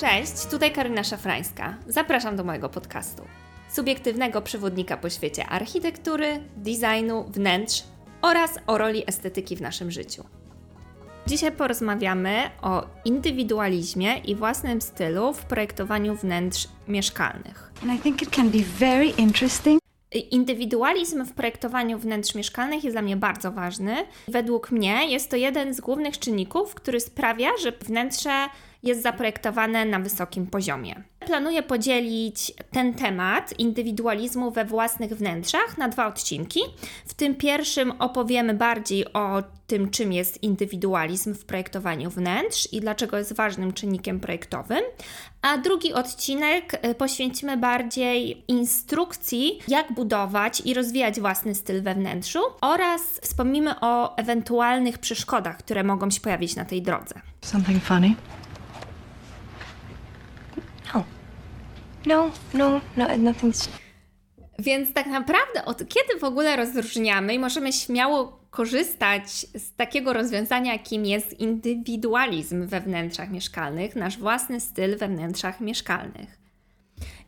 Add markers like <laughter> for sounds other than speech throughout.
Cześć, tutaj Karyna Szafrańska. Zapraszam do mojego podcastu. Subiektywnego przewodnika po świecie architektury, designu, wnętrz oraz o roli estetyki w naszym życiu. Dzisiaj porozmawiamy o indywidualizmie i własnym stylu w projektowaniu wnętrz mieszkalnych. And I think it can be very interesting. Indywidualizm w projektowaniu wnętrz mieszkalnych jest dla mnie bardzo ważny. Według mnie jest to jeden z głównych czynników, który sprawia, że wnętrze jest zaprojektowane na wysokim poziomie. Planuję podzielić ten temat indywidualizmu we własnych wnętrzach na dwa odcinki. W tym pierwszym opowiemy bardziej o tym, czym jest indywidualizm w projektowaniu wnętrz i dlaczego jest ważnym czynnikiem projektowym, a drugi odcinek y, poświęcimy bardziej instrukcji, jak budować i rozwijać własny styl we wnętrzu oraz wspomnimy o ewentualnych przeszkodach, które mogą się pojawić na tej drodze. Something funny? No, no, no, nothing's. Więc tak naprawdę od kiedy w ogóle rozróżniamy i możemy śmiało korzystać z takiego rozwiązania, jakim jest indywidualizm we wnętrzach mieszkalnych, nasz własny styl we wnętrzach mieszkalnych.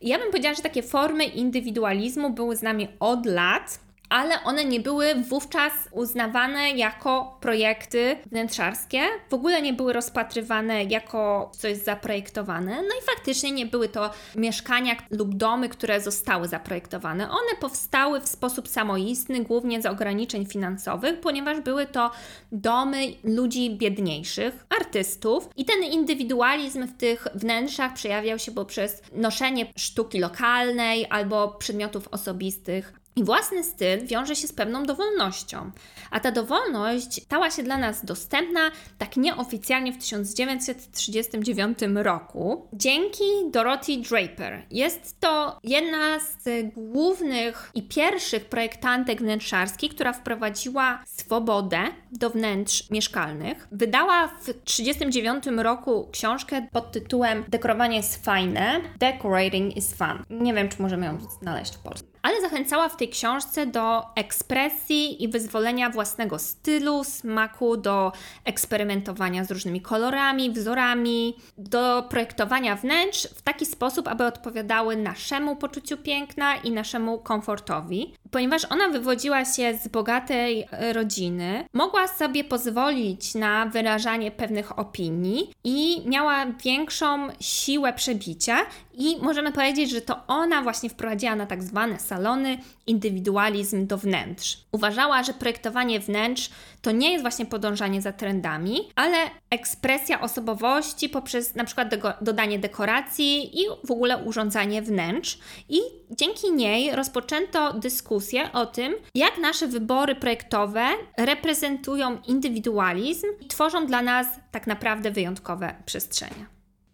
Ja bym powiedziała, że takie formy indywidualizmu były z nami od lat, ale one nie były wówczas uznawane jako projekty wnętrzarskie, w ogóle nie były rozpatrywane jako coś zaprojektowane. No i faktycznie nie były to mieszkania lub domy, które zostały zaprojektowane. One powstały w sposób samoistny, głównie z ograniczeń finansowych, ponieważ były to domy ludzi biedniejszych, artystów i ten indywidualizm w tych wnętrzach przejawiał się poprzez noszenie sztuki lokalnej albo przedmiotów osobistych i własny styl wiąże się z pewną dowolnością, a ta dowolność stała się dla nas dostępna tak nieoficjalnie w 1939 roku dzięki Dorothy Draper. Jest to jedna z głównych i pierwszych projektantek wnętrzarskich, która wprowadziła swobodę do wnętrz mieszkalnych. Wydała w 1939 roku książkę pod tytułem Dekorowanie jest fajne, Decorating is fun. Nie wiem, czy możemy ją znaleźć w Polsce ale zachęcała w tej książce do ekspresji i wyzwolenia własnego stylu, smaku, do eksperymentowania z różnymi kolorami, wzorami, do projektowania wnętrz w taki sposób, aby odpowiadały naszemu poczuciu piękna i naszemu komfortowi. Ponieważ ona wywodziła się z bogatej rodziny, mogła sobie pozwolić na wyrażanie pewnych opinii i miała większą siłę przebicia i możemy powiedzieć, że to ona właśnie wprowadziła na tak zwane salony indywidualizm do wnętrz. Uważała, że projektowanie wnętrz to nie jest właśnie podążanie za trendami, ale ekspresja osobowości poprzez na przykład dodanie dekoracji i w ogóle urządzanie wnętrz. I dzięki niej rozpoczęto dyskusję o tym, jak nasze wybory projektowe reprezentują indywidualizm i tworzą dla nas tak naprawdę wyjątkowe przestrzenie.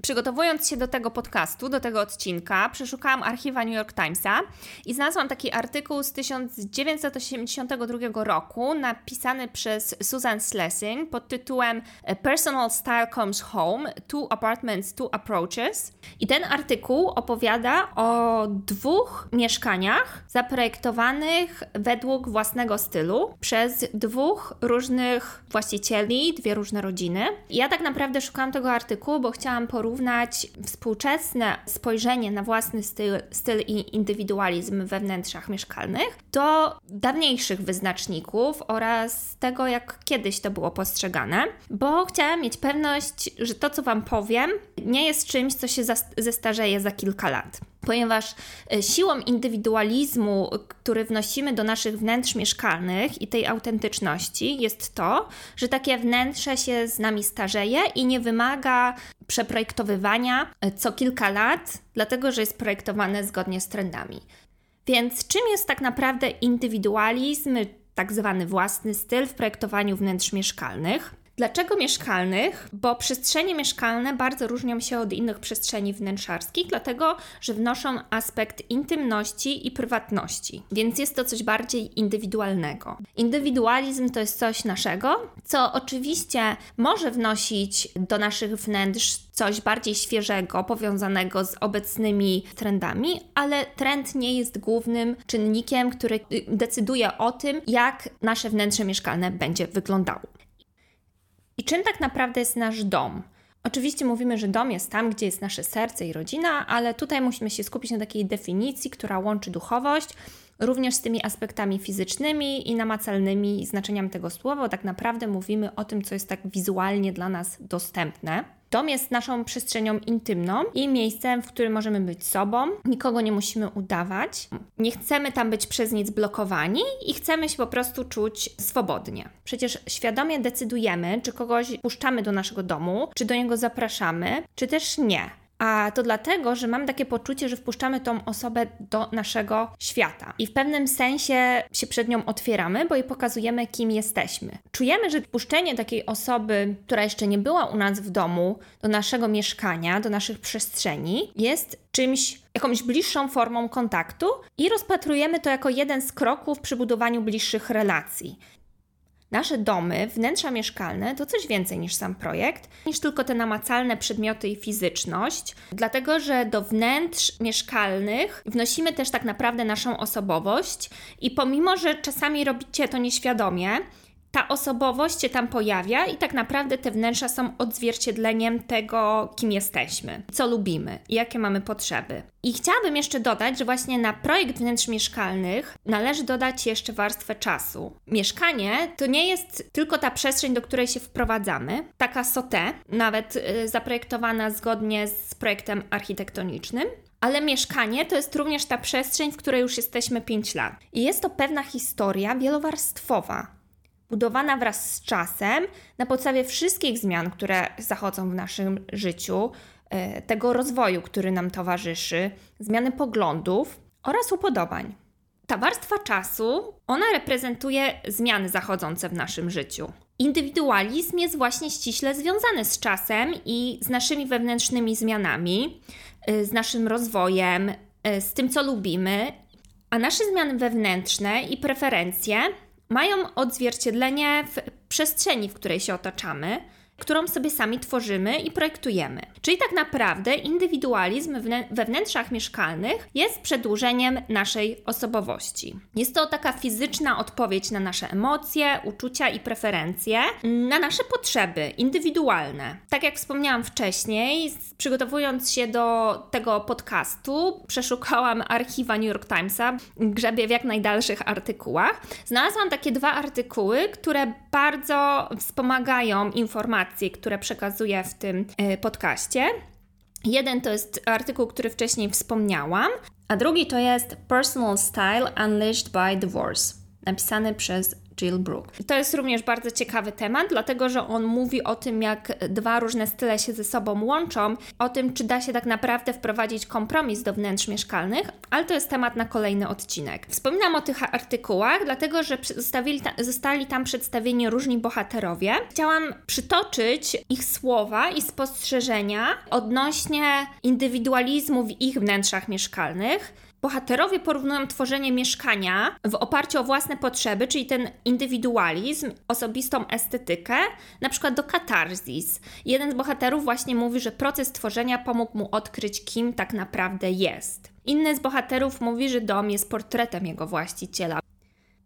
Przygotowując się do tego podcastu, do tego odcinka, przeszukałam archiwa New York Timesa i znalazłam taki artykuł z 1982 roku, napisany przez Susan Slessing pod tytułem Personal Style Comes Home: Two Apartments, Two Approaches. I ten artykuł opowiada o dwóch mieszkaniach zaprojektowanych według własnego stylu przez dwóch różnych właścicieli, dwie różne rodziny. I ja tak naprawdę szukałam tego artykułu, bo chciałam porównać porównać współczesne spojrzenie na własny styl, styl i indywidualizm we wnętrzach mieszkalnych do dawniejszych wyznaczników oraz tego, jak kiedyś to było postrzegane, bo chciałam mieć pewność, że to, co Wam powiem, nie jest czymś, co się zestarzeje za kilka lat ponieważ e, siłą indywidualizmu, który wnosimy do naszych wnętrz mieszkalnych i tej autentyczności jest to, że takie wnętrze się z nami starzeje i nie wymaga przeprojektowywania e, co kilka lat, dlatego że jest projektowane zgodnie z trendami. Więc czym jest tak naprawdę indywidualizm, tak zwany własny styl w projektowaniu wnętrz mieszkalnych? Dlaczego mieszkalnych? Bo przestrzenie mieszkalne bardzo różnią się od innych przestrzeni wnętrzarskich, dlatego że wnoszą aspekt intymności i prywatności, więc jest to coś bardziej indywidualnego. Indywidualizm to jest coś naszego, co oczywiście może wnosić do naszych wnętrz coś bardziej świeżego, powiązanego z obecnymi trendami, ale trend nie jest głównym czynnikiem, który decyduje o tym, jak nasze wnętrze mieszkalne będzie wyglądało. I czym tak naprawdę jest nasz dom? Oczywiście mówimy, że dom jest tam, gdzie jest nasze serce i rodzina, ale tutaj musimy się skupić na takiej definicji, która łączy duchowość również z tymi aspektami fizycznymi i namacalnymi znaczeniami tego słowa, bo tak naprawdę mówimy o tym, co jest tak wizualnie dla nas dostępne. Dom jest naszą przestrzenią intymną i miejscem, w którym możemy być sobą, nikogo nie musimy udawać, nie chcemy tam być przez nic blokowani i chcemy się po prostu czuć swobodnie. Przecież świadomie decydujemy, czy kogoś puszczamy do naszego domu, czy do niego zapraszamy, czy też nie. A to dlatego, że mam takie poczucie, że wpuszczamy tą osobę do naszego świata i w pewnym sensie się przed nią otwieramy, bo jej pokazujemy, kim jesteśmy. Czujemy, że wpuszczenie takiej osoby, która jeszcze nie była u nas w domu, do naszego mieszkania, do naszych przestrzeni, jest czymś, jakąś bliższą formą kontaktu i rozpatrujemy to jako jeden z kroków przy budowaniu bliższych relacji. Nasze domy, wnętrza mieszkalne to coś więcej niż sam projekt, niż tylko te namacalne przedmioty i fizyczność, dlatego że do wnętrz mieszkalnych wnosimy też tak naprawdę naszą osobowość i pomimo, że czasami robicie to nieświadomie, ta osobowość się tam pojawia i tak naprawdę te wnętrza są odzwierciedleniem tego, kim jesteśmy, co lubimy jakie mamy potrzeby. I chciałabym jeszcze dodać, że właśnie na projekt wnętrz mieszkalnych należy dodać jeszcze warstwę czasu. Mieszkanie to nie jest tylko ta przestrzeń, do której się wprowadzamy, taka sote, nawet y, zaprojektowana zgodnie z projektem architektonicznym, ale mieszkanie to jest również ta przestrzeń, w której już jesteśmy 5 lat. I jest to pewna historia wielowarstwowa, budowana wraz z czasem na podstawie wszystkich zmian, które zachodzą w naszym życiu, e, tego rozwoju, który nam towarzyszy, zmiany poglądów oraz upodobań. Ta warstwa czasu, ona reprezentuje zmiany zachodzące w naszym życiu. Indywidualizm jest właśnie ściśle związany z czasem i z naszymi wewnętrznymi zmianami, e, z naszym rozwojem, e, z tym, co lubimy, a nasze zmiany wewnętrzne i preferencje mają odzwierciedlenie w przestrzeni, w której się otaczamy, którą sobie sami tworzymy i projektujemy. Czyli tak naprawdę indywidualizm we wnętrzach mieszkalnych jest przedłużeniem naszej osobowości. Jest to taka fizyczna odpowiedź na nasze emocje, uczucia i preferencje, na nasze potrzeby indywidualne. Tak jak wspomniałam wcześniej, przygotowując się do tego podcastu, przeszukałam archiwa New York Timesa, grzebie w jak najdalszych artykułach. Znalazłam takie dwa artykuły, które bardzo wspomagają informacje, które przekazuję w tym e, podcaście. Jeden to jest artykuł, który wcześniej wspomniałam, a drugi to jest Personal Style Unleashed by Divorce, napisany przez Jill Brook. To jest również bardzo ciekawy temat, dlatego że on mówi o tym, jak dwa różne style się ze sobą łączą, o tym, czy da się tak naprawdę wprowadzić kompromis do wnętrz mieszkalnych, ale to jest temat na kolejny odcinek. Wspominam o tych artykułach, dlatego że zostali tam przedstawieni różni bohaterowie. Chciałam przytoczyć ich słowa i spostrzeżenia odnośnie indywidualizmu w ich wnętrzach mieszkalnych Bohaterowie porównują tworzenie mieszkania w oparciu o własne potrzeby, czyli ten indywidualizm, osobistą estetykę, na przykład do katarzis. Jeden z bohaterów właśnie mówi, że proces tworzenia pomógł mu odkryć, kim tak naprawdę jest. Inny z bohaterów mówi, że dom jest portretem jego właściciela.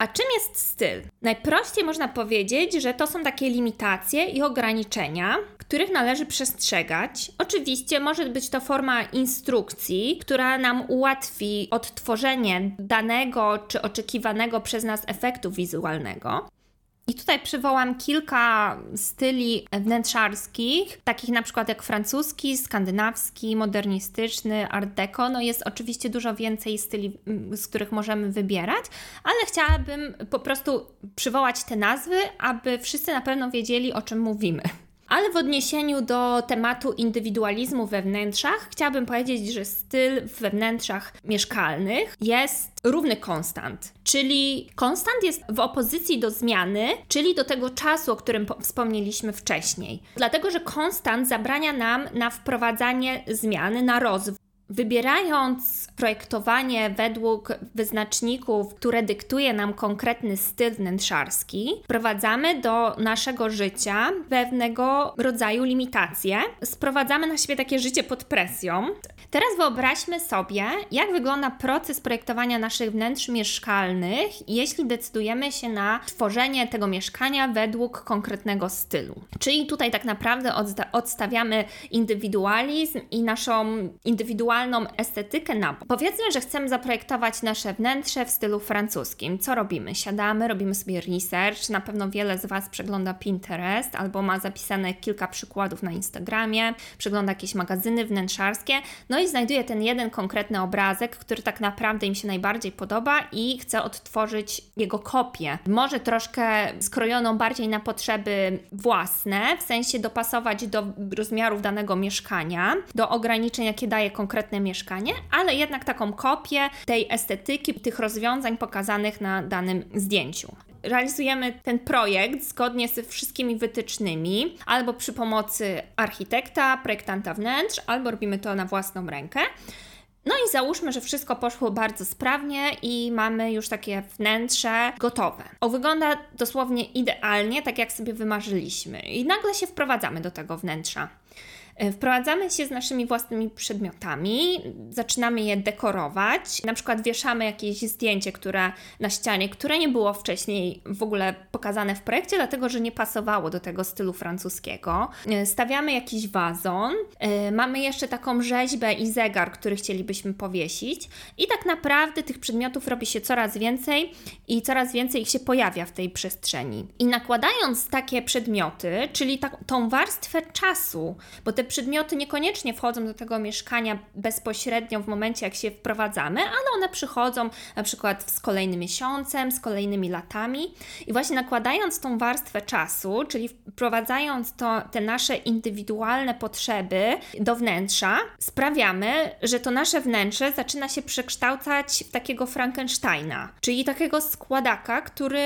A czym jest styl? Najprościej można powiedzieć, że to są takie limitacje i ograniczenia, których należy przestrzegać. Oczywiście może być to forma instrukcji, która nam ułatwi odtworzenie danego czy oczekiwanego przez nas efektu wizualnego. I tutaj przywołam kilka styli wnętrzarskich, takich na przykład jak francuski, skandynawski, modernistyczny, art deco. No jest oczywiście dużo więcej styli, mm, z których możemy wybierać, ale chciałabym po prostu przywołać te nazwy, aby wszyscy na pewno wiedzieli, o czym mówimy. Ale w odniesieniu do tematu indywidualizmu we wnętrzach, chciałabym powiedzieć, że styl we wnętrzach mieszkalnych jest równy konstant. Czyli konstant jest w opozycji do zmiany, czyli do tego czasu, o którym wspomnieliśmy wcześniej. Dlatego, że konstant zabrania nam na wprowadzanie zmiany, na rozwój. Wybierając projektowanie według wyznaczników, które dyktuje nam konkretny styl wnętrzarski, wprowadzamy do naszego życia pewnego rodzaju limitacje. Sprowadzamy na siebie takie życie pod presją. Teraz wyobraźmy sobie, jak wygląda proces projektowania naszych wnętrz mieszkalnych, jeśli decydujemy się na tworzenie tego mieszkania według konkretnego stylu. Czyli tutaj tak naprawdę odstawiamy indywidualizm i naszą estetykę na bok. Powiedzmy, że chcemy zaprojektować nasze wnętrze w stylu francuskim. Co robimy? Siadamy, robimy sobie research. Na pewno wiele z Was przegląda Pinterest albo ma zapisane kilka przykładów na Instagramie, przegląda jakieś magazyny wnętrzarskie. No i znajduje ten jeden konkretny obrazek, który tak naprawdę im się najbardziej podoba i chce odtworzyć jego kopię. Może troszkę skrojoną bardziej na potrzeby własne, w sensie dopasować do rozmiarów danego mieszkania, do ograniczeń, jakie daje konkretne mieszkanie, ale jednak taką kopię tej estetyki, tych rozwiązań pokazanych na danym zdjęciu realizujemy ten projekt zgodnie ze wszystkimi wytycznymi, albo przy pomocy architekta, projektanta wnętrz, albo robimy to na własną rękę. No i załóżmy, że wszystko poszło bardzo sprawnie i mamy już takie wnętrze gotowe. O, wygląda dosłownie idealnie, tak jak sobie wymarzyliśmy. I nagle się wprowadzamy do tego wnętrza. E, wprowadzamy się z naszymi własnymi przedmiotami, zaczynamy je dekorować. Na przykład wieszamy jakieś zdjęcie, które na ścianie, które nie było wcześniej w ogóle pokazane w projekcie, dlatego że nie pasowało do tego stylu francuskiego. E, stawiamy jakiś wazon. E, mamy jeszcze taką rzeźbę i zegar, który chcielibyśmy powiesić. I tak naprawdę tych przedmiotów robi się coraz więcej i coraz więcej ich się pojawia w tej przestrzeni. I nakładając takie przedmioty, czyli ta, tą warstwę czasu, bo te te przedmioty niekoniecznie wchodzą do tego mieszkania bezpośrednio w momencie, jak się wprowadzamy, ale one przychodzą na przykład z kolejnym miesiącem, z kolejnymi latami. I właśnie nakładając tą warstwę czasu, czyli wprowadzając to, te nasze indywidualne potrzeby do wnętrza, sprawiamy, że to nasze wnętrze zaczyna się przekształcać w takiego Frankensteina, czyli takiego składaka, który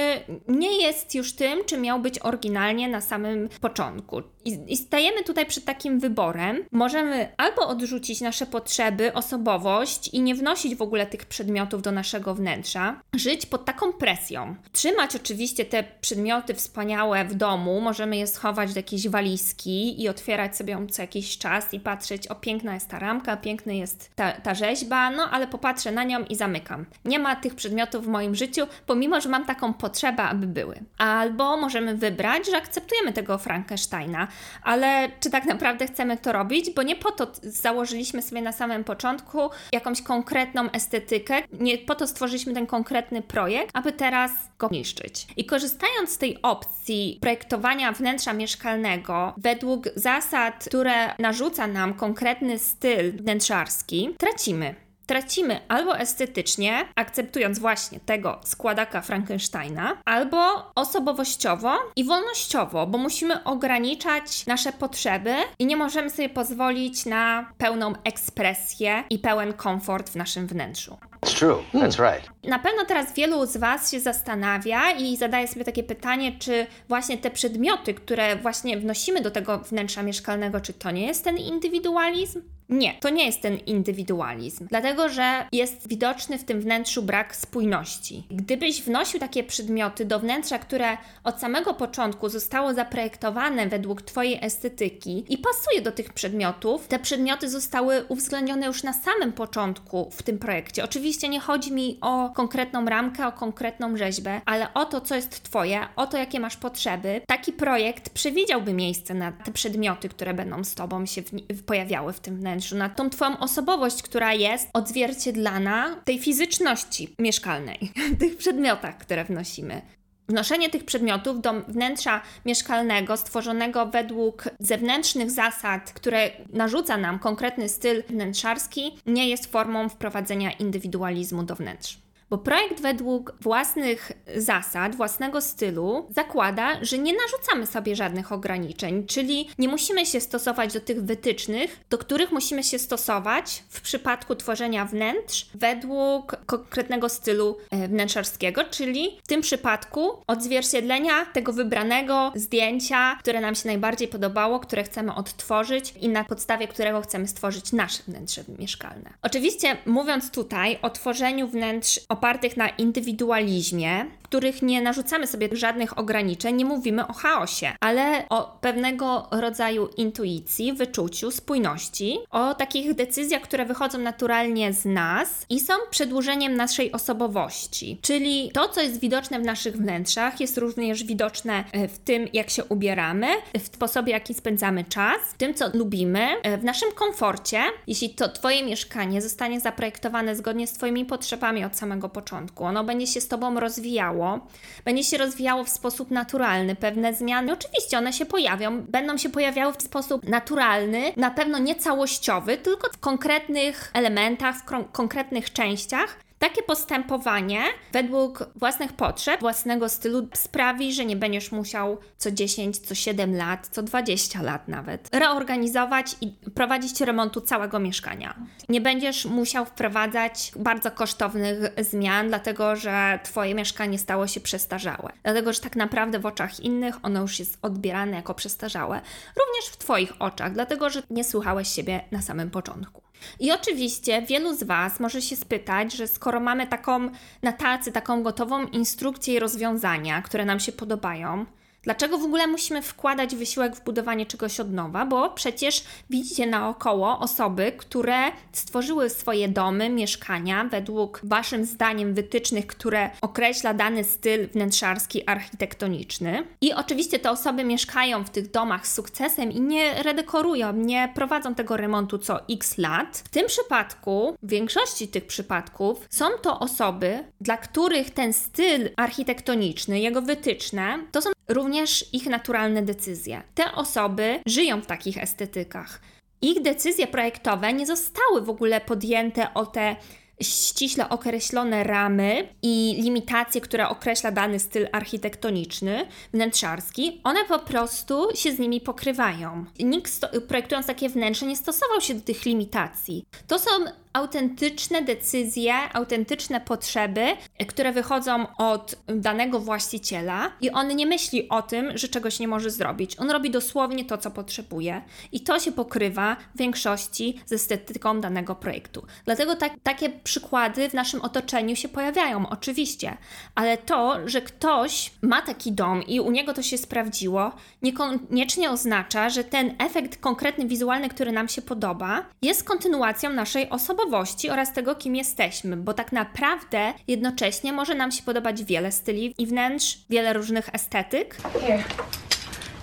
nie jest już tym, czym miał być oryginalnie na samym początku. I, i stajemy tutaj przed takim wyborem. Możemy albo odrzucić nasze potrzeby, osobowość i nie wnosić w ogóle tych przedmiotów do naszego wnętrza, żyć pod taką presją. Trzymać oczywiście te przedmioty wspaniałe w domu, możemy je schować do jakiejś walizki i otwierać sobie ją co jakiś czas i patrzeć, o piękna jest ta ramka, piękna jest ta, ta rzeźba, no ale popatrzę na nią i zamykam. Nie ma tych przedmiotów w moim życiu, pomimo, że mam taką potrzebę, aby były. Albo możemy wybrać, że akceptujemy tego Frankensteina, ale czy tak naprawdę chcemy to robić? Bo nie po to założyliśmy sobie na samym początku jakąś konkretną estetykę, nie po to stworzyliśmy ten konkretny projekt, aby teraz go niszczyć. I korzystając z tej opcji projektowania wnętrza mieszkalnego według zasad, które narzuca nam konkretny styl wnętrzarski, tracimy tracimy albo estetycznie, akceptując właśnie tego składaka Frankensteina, albo osobowościowo i wolnościowo, bo musimy ograniczać nasze potrzeby i nie możemy sobie pozwolić na pełną ekspresję i pełen komfort w naszym wnętrzu. It's true. That's right. Na pewno teraz wielu z Was się zastanawia i zadaje sobie takie pytanie, czy właśnie te przedmioty, które właśnie wnosimy do tego wnętrza mieszkalnego, czy to nie jest ten indywidualizm? Nie, to nie jest ten indywidualizm, dlatego że jest widoczny w tym wnętrzu brak spójności. Gdybyś wnosił takie przedmioty do wnętrza, które od samego początku zostało zaprojektowane według Twojej estetyki i pasuje do tych przedmiotów, te przedmioty zostały uwzględnione już na samym początku w tym projekcie. Oczywiście nie chodzi mi o konkretną ramkę, o konkretną rzeźbę, ale o to, co jest Twoje, o to, jakie masz potrzeby. Taki projekt przewidziałby miejsce na te przedmioty, które będą z Tobą się w, pojawiały w tym wnętrzu na tą Twoją osobowość, która jest odzwierciedlana tej fizyczności mieszkalnej, <laughs> tych przedmiotach, które wnosimy. Wnoszenie tych przedmiotów do wnętrza mieszkalnego stworzonego według zewnętrznych zasad, które narzuca nam konkretny styl wnętrzarski, nie jest formą wprowadzenia indywidualizmu do wnętrz. Bo projekt według własnych zasad, własnego stylu zakłada, że nie narzucamy sobie żadnych ograniczeń, czyli nie musimy się stosować do tych wytycznych, do których musimy się stosować w przypadku tworzenia wnętrz według konkretnego stylu e, wnętrzarskiego, czyli w tym przypadku odzwierciedlenia tego wybranego zdjęcia, które nam się najbardziej podobało, które chcemy odtworzyć i na podstawie którego chcemy stworzyć nasze wnętrze mieszkalne. Oczywiście mówiąc tutaj o tworzeniu wnętrz opartych na indywidualizmie, których nie narzucamy sobie żadnych ograniczeń, nie mówimy o chaosie, ale o pewnego rodzaju intuicji, wyczuciu, spójności, o takich decyzjach, które wychodzą naturalnie z nas i są przedłużeniem naszej osobowości. Czyli to, co jest widoczne w naszych wnętrzach, jest również widoczne e, w tym, jak się ubieramy, w sposobie, jaki spędzamy czas, w tym, co lubimy, e, w naszym komforcie. Jeśli to Twoje mieszkanie zostanie zaprojektowane zgodnie z Twoimi potrzebami od samego początku, ono będzie się z Tobą rozwijało rozwijało, będzie się rozwijało w sposób naturalny. Pewne zmiany, oczywiście one się pojawią, będą się pojawiały w sposób naturalny, na pewno nie całościowy, tylko w konkretnych elementach, w konkretnych częściach, takie postępowanie według własnych potrzeb, własnego stylu sprawi, że nie będziesz musiał co 10, co 7 lat, co 20 lat nawet reorganizować i prowadzić remontu całego mieszkania. Nie będziesz musiał wprowadzać bardzo kosztownych zmian, dlatego że Twoje mieszkanie stało się przestarzałe. Dlatego, że tak naprawdę w oczach innych ono już jest odbierane jako przestarzałe. Również w Twoich oczach, dlatego że nie słuchałeś siebie na samym początku. I oczywiście wielu z Was może się spytać, że skoro mamy taką na tacy, taką gotową instrukcję i rozwiązania, które nam się podobają, Dlaczego w ogóle musimy wkładać wysiłek w budowanie czegoś od nowa? Bo przecież widzicie naokoło osoby, które stworzyły swoje domy, mieszkania według Waszym zdaniem wytycznych, które określa dany styl wnętrzarski, architektoniczny. I oczywiście te osoby mieszkają w tych domach z sukcesem i nie redekorują, nie prowadzą tego remontu co x lat. W tym przypadku, w większości tych przypadków, są to osoby, dla których ten styl architektoniczny, jego wytyczne, to są również ich naturalne decyzje. Te osoby żyją w takich estetykach. Ich decyzje projektowe nie zostały w ogóle podjęte o te ściśle określone ramy i limitacje, które określa dany styl architektoniczny, wnętrzarski, one po prostu się z nimi pokrywają. Nikt projektując takie wnętrze nie stosował się do tych limitacji. To są autentyczne decyzje, autentyczne potrzeby, które wychodzą od danego właściciela i on nie myśli o tym, że czegoś nie może zrobić. On robi dosłownie to, co potrzebuje i to się pokrywa w większości z estetyką danego projektu. Dlatego tak, takie przykłady w naszym otoczeniu się pojawiają, oczywiście, ale to, że ktoś ma taki dom i u niego to się sprawdziło, niekoniecznie oznacza, że ten efekt konkretny, wizualny, który nam się podoba, jest kontynuacją naszej osobowości osobowości oraz tego, kim jesteśmy, bo tak naprawdę jednocześnie może nam się podobać wiele styli i wnętrz, wiele różnych estetyk. Here.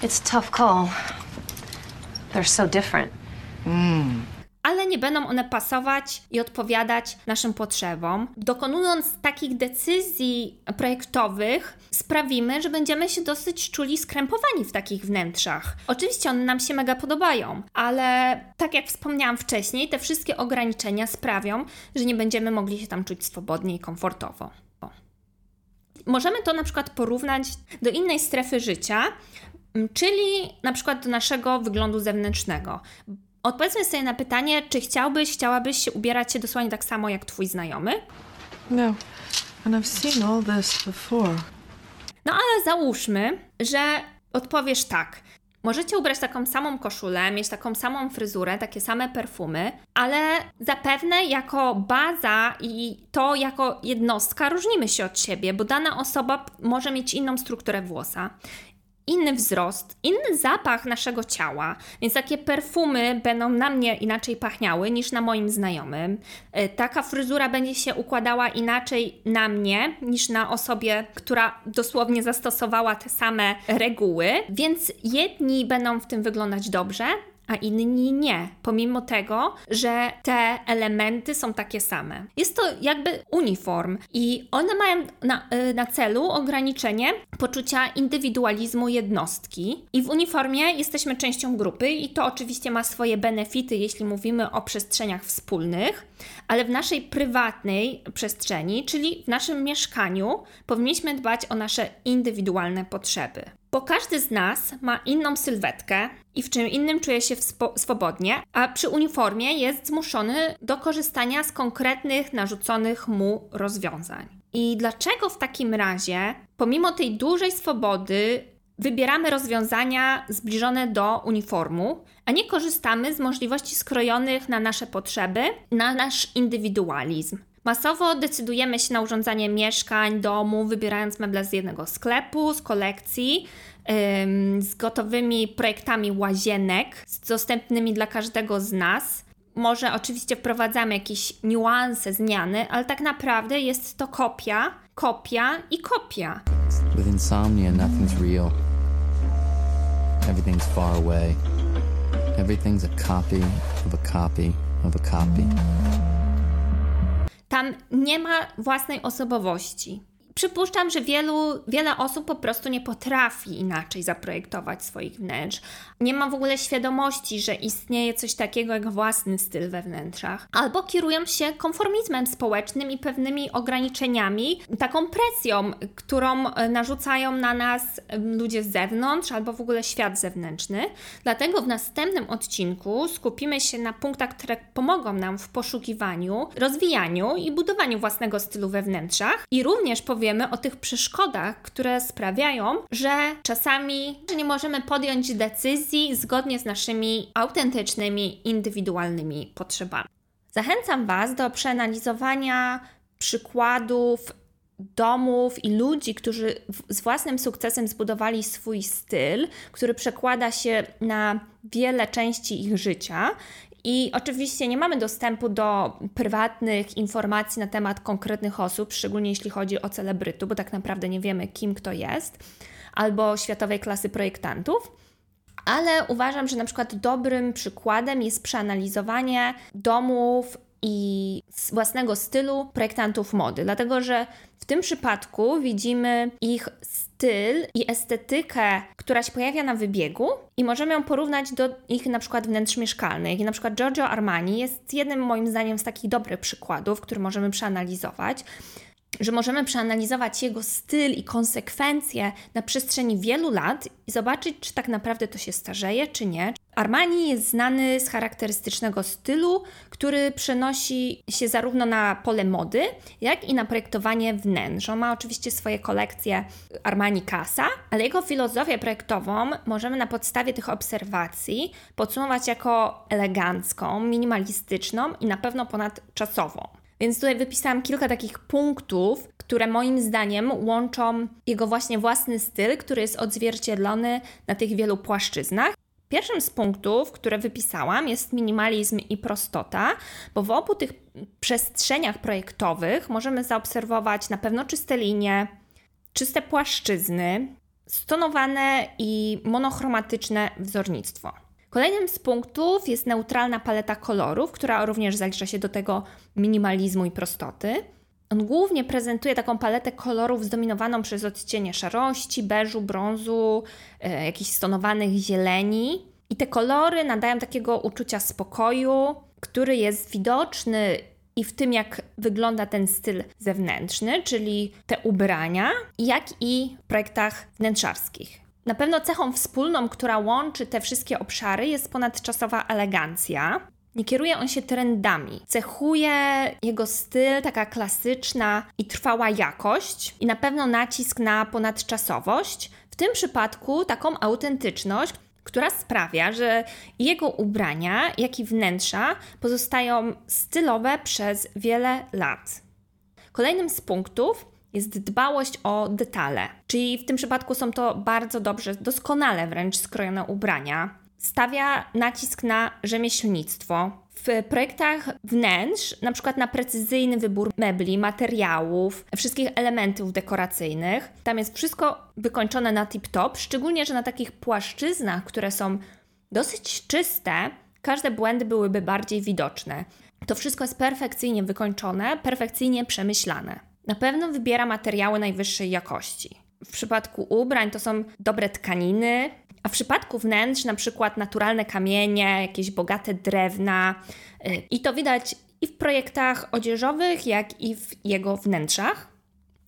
It's a tough call. They're so different. Mm ale nie będą one pasować i odpowiadać naszym potrzebom. Dokonując takich decyzji projektowych, sprawimy, że będziemy się dosyć czuli skrępowani w takich wnętrzach. Oczywiście one nam się mega podobają, ale tak jak wspomniałam wcześniej, te wszystkie ograniczenia sprawią, że nie będziemy mogli się tam czuć swobodnie i komfortowo. Możemy to na przykład porównać do innej strefy życia, czyli na przykład do naszego wyglądu zewnętrznego. Odpowiedzmy sobie na pytanie, czy chciałbyś, chciałabyś się ubierać się dosłownie tak samo jak twój znajomy? No, and I've seen all this before. No ale załóżmy, że odpowiesz tak. Możecie ubrać taką samą koszulę, mieć taką samą fryzurę, takie same perfumy, ale zapewne jako baza i to jako jednostka różnimy się od siebie, bo dana osoba może mieć inną strukturę włosa, inny wzrost, inny zapach naszego ciała, więc takie perfumy będą na mnie inaczej pachniały niż na moim znajomym. E, taka fryzura będzie się układała inaczej na mnie niż na osobie, która dosłownie zastosowała te same reguły, więc jedni będą w tym wyglądać dobrze, a inni nie, pomimo tego, że te elementy są takie same. Jest to jakby uniform i one mają na, y, na celu ograniczenie poczucia indywidualizmu jednostki. I w uniformie jesteśmy częścią grupy, i to oczywiście ma swoje benefity, jeśli mówimy o przestrzeniach wspólnych, ale w naszej prywatnej przestrzeni, czyli w naszym mieszkaniu, powinniśmy dbać o nasze indywidualne potrzeby. Bo każdy z nas ma inną sylwetkę i w czym innym czuje się swobodnie, a przy uniformie jest zmuszony do korzystania z konkretnych narzuconych mu rozwiązań. I dlaczego w takim razie, pomimo tej dużej swobody, wybieramy rozwiązania zbliżone do uniformu, a nie korzystamy z możliwości skrojonych na nasze potrzeby, na nasz indywidualizm? Masowo decydujemy się na urządzanie mieszkań, domu, wybierając meble z jednego sklepu, z kolekcji, z gotowymi projektami łazienek, dostępnymi dla każdego z nas. Może oczywiście wprowadzamy jakieś niuanse, zmiany, ale tak naprawdę jest to kopia, kopia i kopia. With insomnia, nothing's real. Everything's far away. Everything's a copy of a copy of a copy. Nie ma własnej osobowości. Przypuszczam, że wielu, wiele osób po prostu nie potrafi inaczej zaprojektować swoich wnętrz. Nie ma w ogóle świadomości, że istnieje coś takiego jak własny styl we wnętrzach. Albo kierują się konformizmem społecznym i pewnymi ograniczeniami, taką presją, którą e, narzucają na nas ludzie z zewnątrz albo w ogóle świat zewnętrzny. Dlatego w następnym odcinku skupimy się na punktach, które pomogą nam w poszukiwaniu, rozwijaniu i budowaniu własnego stylu we wnętrzach i również powiemy, powiemy o tych przeszkodach, które sprawiają, że czasami nie możemy podjąć decyzji zgodnie z naszymi autentycznymi, indywidualnymi potrzebami. Zachęcam Was do przeanalizowania przykładów domów i ludzi, którzy z własnym sukcesem zbudowali swój styl, który przekłada się na wiele części ich życia i oczywiście nie mamy dostępu do prywatnych informacji na temat konkretnych osób, szczególnie jeśli chodzi o celebrytu, bo tak naprawdę nie wiemy, kim kto jest, albo światowej klasy projektantów. Ale uważam, że na przykład dobrym przykładem jest przeanalizowanie domów i własnego stylu projektantów mody, dlatego że w tym przypadku widzimy ich styl i estetykę, która się pojawia na wybiegu i możemy ją porównać do ich na przykład wnętrz mieszkalnych. I na przykład Giorgio Armani jest jednym moim zdaniem z takich dobrych przykładów, który możemy przeanalizować że możemy przeanalizować jego styl i konsekwencje na przestrzeni wielu lat i zobaczyć, czy tak naprawdę to się starzeje, czy nie. Armani jest znany z charakterystycznego stylu, który przenosi się zarówno na pole mody, jak i na projektowanie wnętrz. On ma oczywiście swoje kolekcje Armani Casa, ale jego filozofię projektową możemy na podstawie tych obserwacji podsumować jako elegancką, minimalistyczną i na pewno ponadczasową. Więc tutaj wypisałam kilka takich punktów, które moim zdaniem łączą jego właśnie własny styl, który jest odzwierciedlony na tych wielu płaszczyznach. Pierwszym z punktów, które wypisałam, jest minimalizm i prostota, bo w obu tych przestrzeniach projektowych możemy zaobserwować na pewno czyste linie, czyste płaszczyzny, stonowane i monochromatyczne wzornictwo. Kolejnym z punktów jest neutralna paleta kolorów, która również zalicza się do tego minimalizmu i prostoty. On głównie prezentuje taką paletę kolorów zdominowaną przez odcienie szarości, beżu, brązu, e, jakichś stonowanych zieleni. I te kolory nadają takiego uczucia spokoju, który jest widoczny i w tym, jak wygląda ten styl zewnętrzny, czyli te ubrania, jak i w projektach wnętrzarskich. Na pewno cechą wspólną, która łączy te wszystkie obszary, jest ponadczasowa elegancja. Nie kieruje on się trendami. Cechuje jego styl taka klasyczna i trwała jakość i na pewno nacisk na ponadczasowość. W tym przypadku taką autentyczność, która sprawia, że jego ubrania, jak i wnętrza pozostają stylowe przez wiele lat. Kolejnym z punktów jest dbałość o detale. Czyli w tym przypadku są to bardzo dobrze, doskonale wręcz skrojone ubrania. Stawia nacisk na rzemieślnictwo. W projektach wnętrz, na przykład na precyzyjny wybór mebli, materiałów, wszystkich elementów dekoracyjnych. Tam jest wszystko wykończone na tip-top, szczególnie, że na takich płaszczyznach, które są dosyć czyste, każde błędy byłyby bardziej widoczne. To wszystko jest perfekcyjnie wykończone, perfekcyjnie przemyślane. Na pewno wybiera materiały najwyższej jakości. W przypadku ubrań to są dobre tkaniny, a w przypadku wnętrz na przykład naturalne kamienie, jakieś bogate drewna. Y, I to widać i w projektach odzieżowych, jak i w jego wnętrzach.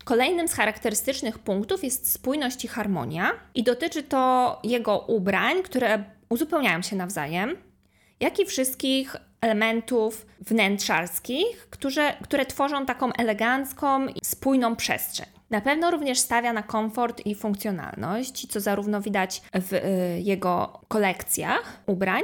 Kolejnym z charakterystycznych punktów jest spójność i harmonia, i dotyczy to jego ubrań, które uzupełniają się nawzajem, jak i wszystkich elementów wnętrzarskich, które, które tworzą taką elegancką i spójną przestrzeń. Na pewno również stawia na komfort i funkcjonalność, co zarówno widać w y, jego kolekcjach ubrań,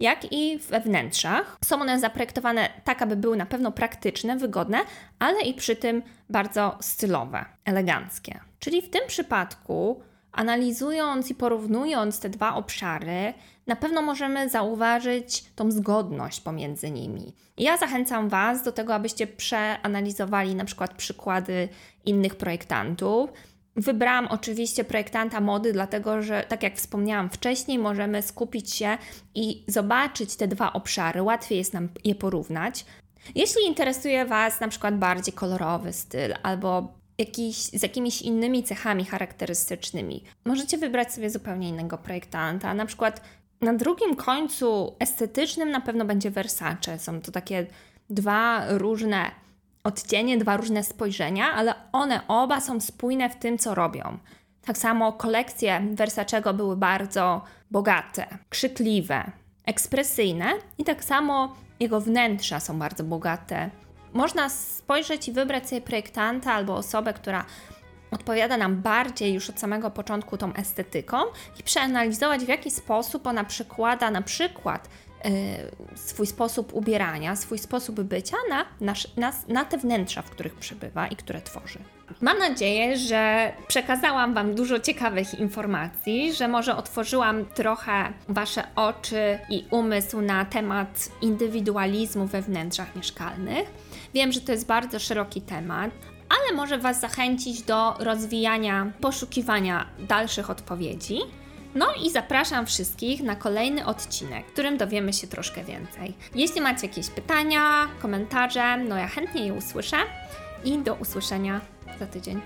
jak i we wnętrzach. Są one zaprojektowane tak, aby były na pewno praktyczne, wygodne, ale i przy tym bardzo stylowe, eleganckie. Czyli w tym przypadku, analizując i porównując te dwa obszary, na pewno możemy zauważyć tą zgodność pomiędzy nimi. Ja zachęcam Was do tego, abyście przeanalizowali na przykład przykłady innych projektantów. Wybrałam oczywiście projektanta mody, dlatego że, tak jak wspomniałam wcześniej, możemy skupić się i zobaczyć te dwa obszary. Łatwiej jest nam je porównać. Jeśli interesuje Was na przykład bardziej kolorowy styl albo jakiś, z jakimiś innymi cechami charakterystycznymi, możecie wybrać sobie zupełnie innego projektanta. Na przykład na drugim końcu estetycznym na pewno będzie Versace. Są to takie dwa różne odcienie, dwa różne spojrzenia, ale one oba są spójne w tym, co robią. Tak samo kolekcje Versacego były bardzo bogate, krzykliwe, ekspresyjne i tak samo jego wnętrza są bardzo bogate. Można spojrzeć i wybrać sobie projektanta albo osobę, która odpowiada nam bardziej już od samego początku tą estetyką i przeanalizować, w jaki sposób ona przekłada na przykład y, swój sposób ubierania, swój sposób bycia na, nasz, na, na te wnętrza, w których przebywa i które tworzy. Mam nadzieję, że przekazałam Wam dużo ciekawych informacji, że może otworzyłam trochę Wasze oczy i umysł na temat indywidualizmu we wnętrzach mieszkalnych. Wiem, że to jest bardzo szeroki temat, ale może Was zachęcić do rozwijania, poszukiwania dalszych odpowiedzi. No i zapraszam wszystkich na kolejny odcinek, w którym dowiemy się troszkę więcej. Jeśli macie jakieś pytania, komentarze, no ja chętnie je usłyszę i do usłyszenia za tydzień.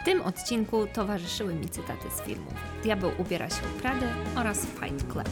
W tym odcinku towarzyszyły mi cytaty z filmów Diabeł ubiera się u Prady oraz Fight Club.